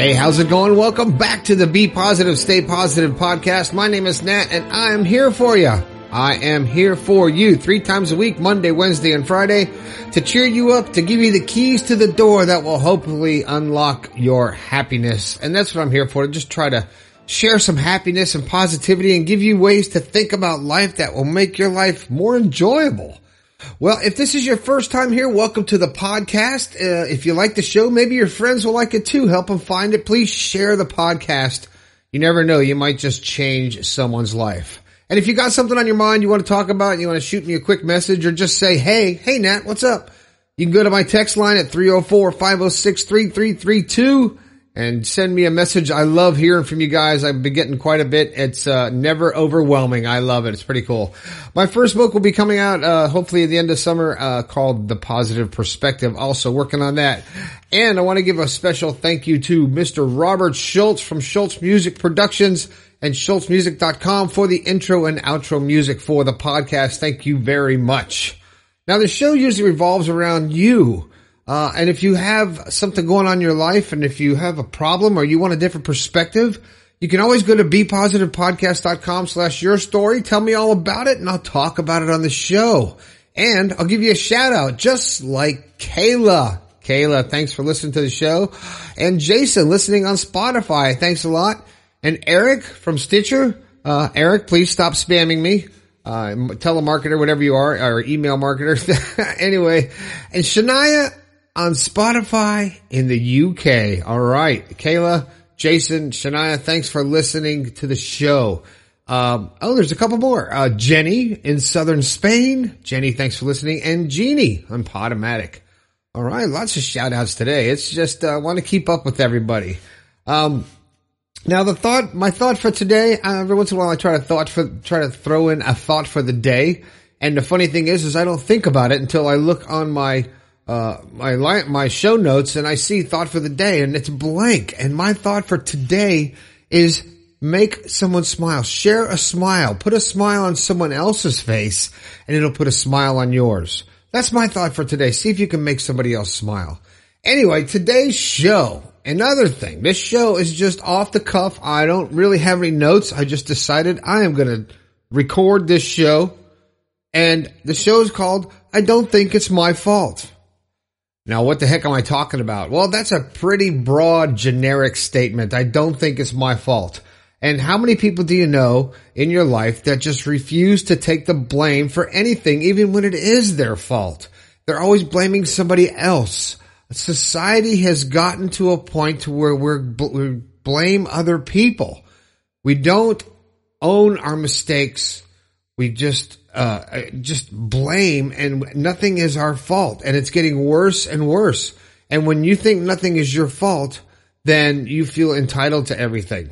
Hey, how's it going? Welcome back to the Be Positive, Stay Positive podcast. My name is Nat and I am here for you. I am here for you three times a week, Monday, Wednesday, and Friday to cheer you up, to give you the keys to the door that will hopefully unlock your happiness. And that's what I'm here for, just try to share some happiness and positivity and give you ways to think about life that will make your life more enjoyable. Well, if this is your first time here, welcome to the podcast. Uh, if you like the show, maybe your friends will like it too. Help them find it. Please share the podcast. You never know. You might just change someone's life. And if you got something on your mind you want to talk about, you want to shoot me a quick message or just say, Hey, hey, Nat, what's up? You can go to my text line at 304-506-3332 and send me a message. I love hearing from you guys. I've been getting quite a bit. It's uh, never overwhelming. I love it. It's pretty cool. My first book will be coming out uh, hopefully at the end of summer uh, called The Positive Perspective. Also working on that. And I want to give a special thank you to Mr. Robert Schultz from Schultz Music Productions and schultzmusic.com for the intro and outro music for the podcast. Thank you very much. Now the show usually revolves around you. Uh, and if you have something going on in your life and if you have a problem or you want a different perspective, you can always go to bepositivepodcast.com slash your story. Tell me all about it and I'll talk about it on the show. And I'll give you a shout out just like Kayla. Kayla, thanks for listening to the show. And Jason listening on Spotify. Thanks a lot. And Eric from Stitcher. Uh, Eric, please stop spamming me uh, telemarketer, whatever you are, or email marketer. anyway, and Shania on Spotify in the UK. All right. Kayla, Jason, Shania, thanks for listening to the show. Um, oh, there's a couple more. Uh, Jenny in southern Spain. Jenny, thanks for listening. And Jeannie on Podomatic. All right. Lots of shout outs today. It's just, I uh, want to keep up with everybody. Um, now the thought, my thought for today, uh, every once in a while I try to thought for, try to throw in a thought for the day. And the funny thing is, is I don't think about it until I look on my, uh, my my show notes and I see thought for the day and it's blank. And my thought for today is make someone smile. Share a smile. Put a smile on someone else's face and it'll put a smile on yours. That's my thought for today. See if you can make somebody else smile. Anyway, today's show. Another thing. This show is just off the cuff. I don't really have any notes. I just decided I am going to record this show and the show is called I Don't Think It's My Fault. Now, what the heck am I talking about? Well, that's a pretty broad, generic statement. I don't think it's my fault. And how many people do you know in your life that just refuse to take the blame for anything, even when it is their fault? They're always blaming somebody else. Society has gotten to a point to where we blame other people. We don't own our mistakes. We just uh, just blame and nothing is our fault and it's getting worse and worse. And when you think nothing is your fault, then you feel entitled to everything.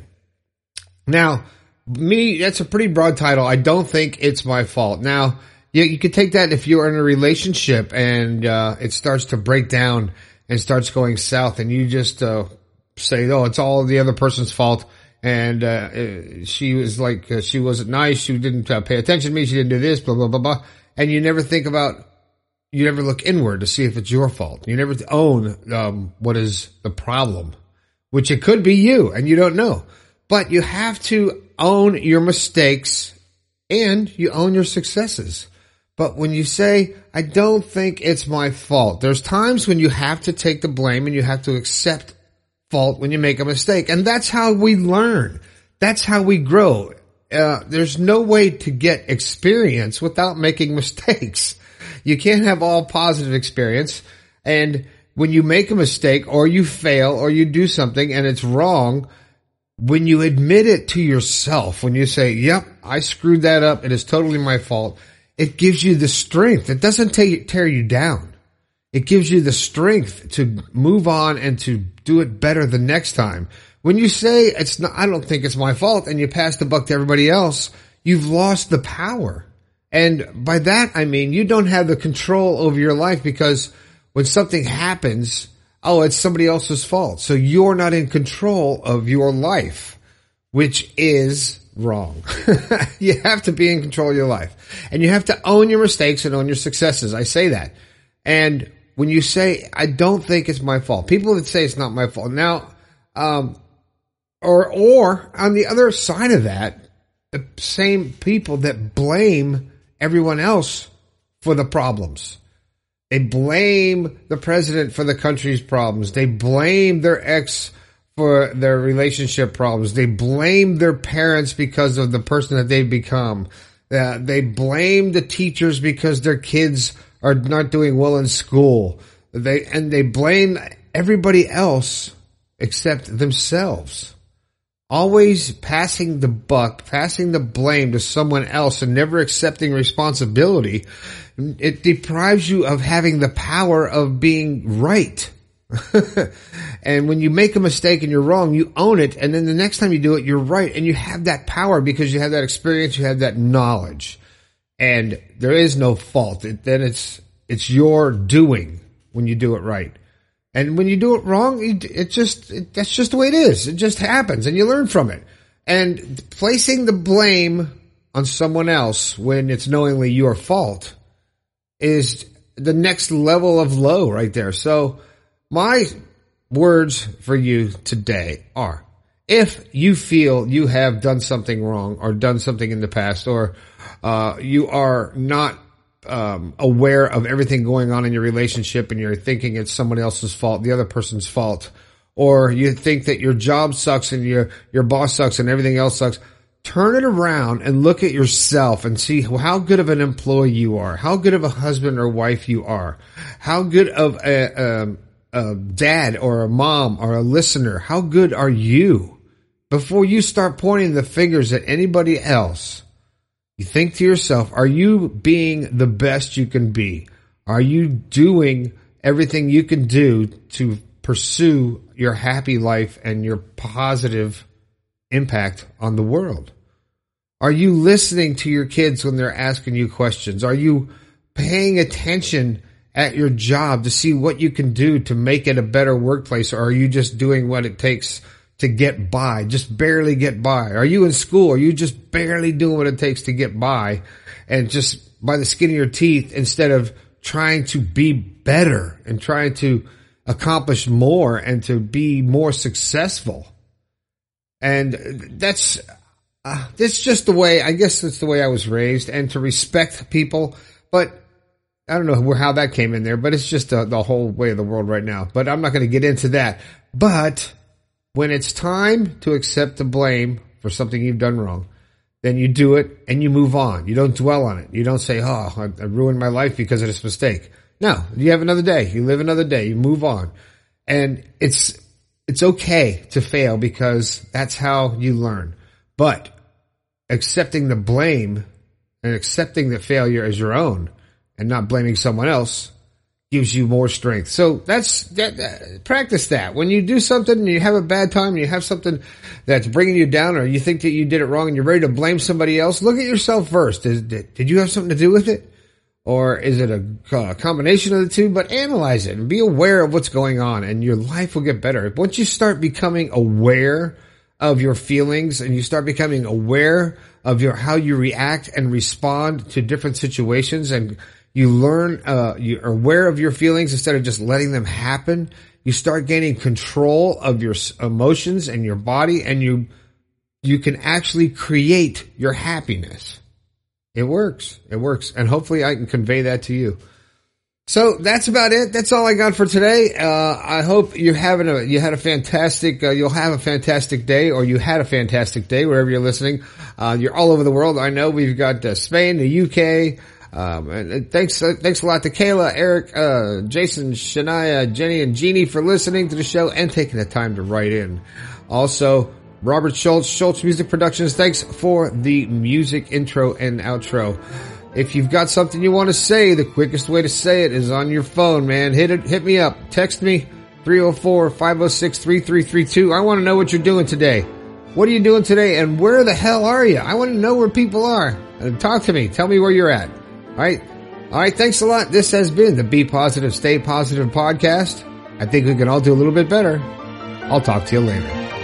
Now, me, that's a pretty broad title. I don't think it's my fault. Now, you, you could take that if you're in a relationship and, uh, it starts to break down and starts going south and you just, uh, say, oh, it's all the other person's fault and uh, she was like uh, she wasn't nice. She didn't uh, pay attention to me. She didn't do this. Blah blah blah blah. And you never think about. You never look inward to see if it's your fault. You never own um, what is the problem, which it could be you, and you don't know. But you have to own your mistakes and you own your successes. But when you say, I don't think it's my fault, there's times when you have to take the blame and you have to accept fault when you make a mistake. And that's how we learn. That's how we grow. Uh, there's no way to get experience without making mistakes. You can't have all positive experience. And when you make a mistake or you fail or you do something and it's wrong, when you admit it to yourself, when you say, yep, I screwed that up. It is totally my fault. It gives you the strength. It doesn't tear you down. It gives you the strength to move on and to do it better the next time. When you say it's not, I don't think it's my fault and you pass the buck to everybody else, you've lost the power. And by that, I mean, you don't have the control over your life because when something happens, oh, it's somebody else's fault. So you're not in control of your life, which is wrong. you have to be in control of your life and you have to own your mistakes and own your successes. I say that. And when you say, I don't think it's my fault, people that say it's not my fault. Now, Um, or, or on the other side of that, the same people that blame everyone else for the problems. They blame the president for the country's problems. They blame their ex for their relationship problems. They blame their parents because of the person that they've become. Uh, they blame the teachers because their kids are not doing well in school. They, and they blame everybody else except themselves. Always passing the buck, passing the blame to someone else and never accepting responsibility. It deprives you of having the power of being right. and when you make a mistake and you're wrong, you own it. And then the next time you do it, you're right. And you have that power because you have that experience, you have that knowledge. And there is no fault. It, then it's, it's your doing when you do it right. And when you do it wrong, it, it just, it, that's just the way it is. It just happens and you learn from it. And placing the blame on someone else when it's knowingly your fault is the next level of low right there. So my words for you today are, if you feel you have done something wrong or done something in the past or, uh, you are not um, aware of everything going on in your relationship and you're thinking it's someone else's fault, the other person's fault, or you think that your job sucks and your, your boss sucks and everything else sucks, turn it around and look at yourself and see how good of an employee you are, how good of a husband or wife you are, how good of a, a, a dad or a mom or a listener, how good are you? Before you start pointing the fingers at anybody else, you think to yourself, are you being the best you can be? Are you doing everything you can do to pursue your happy life and your positive impact on the world? Are you listening to your kids when they're asking you questions? Are you paying attention at your job to see what you can do to make it a better workplace? Or are you just doing what it takes to get by, just barely get by? Are you in school? Are you just barely doing what it takes to get by and just by the skin of your teeth instead of trying to be better and trying to accomplish more and to be more successful? And that's, uh, that's just the way, I guess that's the way I was raised and to respect people. But I don't know how that came in there, but it's just the whole way of the world right now. But I'm not going to get into that. But when it's time to accept the blame for something you've done wrong, then you do it and you move on. You don't dwell on it. You don't say, "Oh, I, I ruined my life because of this mistake." No, you have another day. You live another day. You move on, and it's it's okay to fail because that's how you learn. But accepting the blame and accepting that failure as your own and not blaming someone else gives you more strength. So that's that, that, practice that. When you do something and you have a bad time you have something that's bringing you down or you think that you did it wrong and you're ready to blame somebody else, look at yourself first. Is, did, did you have something to do with it? Or is it a, a combination of the two? But analyze it and be aware of what's going on and your life will get better. Once you start becoming aware of your feelings and you start becoming aware of your, how you react and respond to different situations and you learn, uh, you're aware of your feelings instead of just letting them happen. You start gaining control of your emotions and your body and you, you can actually create your happiness. It works. It works. And hopefully I can convey that to you. So that's about it. That's all I got for today. Uh, I hope you're having a, you had a fantastic, uh, you'll have a fantastic day or you had a fantastic day wherever you're listening. Uh, you're all over the world. I know we've got uh, Spain, the UK, um, and thanks, uh, thanks a lot to Kayla, Eric, uh, Jason, Shania, Jenny, and Jeannie for listening to the show and taking the time to write in. Also, Robert Schultz, Schultz Music Productions, thanks for the music intro and outro. If you've got something you want to say, the quickest way to say it is on your phone, man. Hit it, hit me up. Text me 304-506-3332. I want to know what you're doing today. What are you doing today and where the hell are you? I want to know where people are. talk to me. Tell me where you're at. All right. All right. Thanks a lot. This has been the Be Positive, Stay Positive podcast. I think we can all do a little bit better. I'll talk to you later.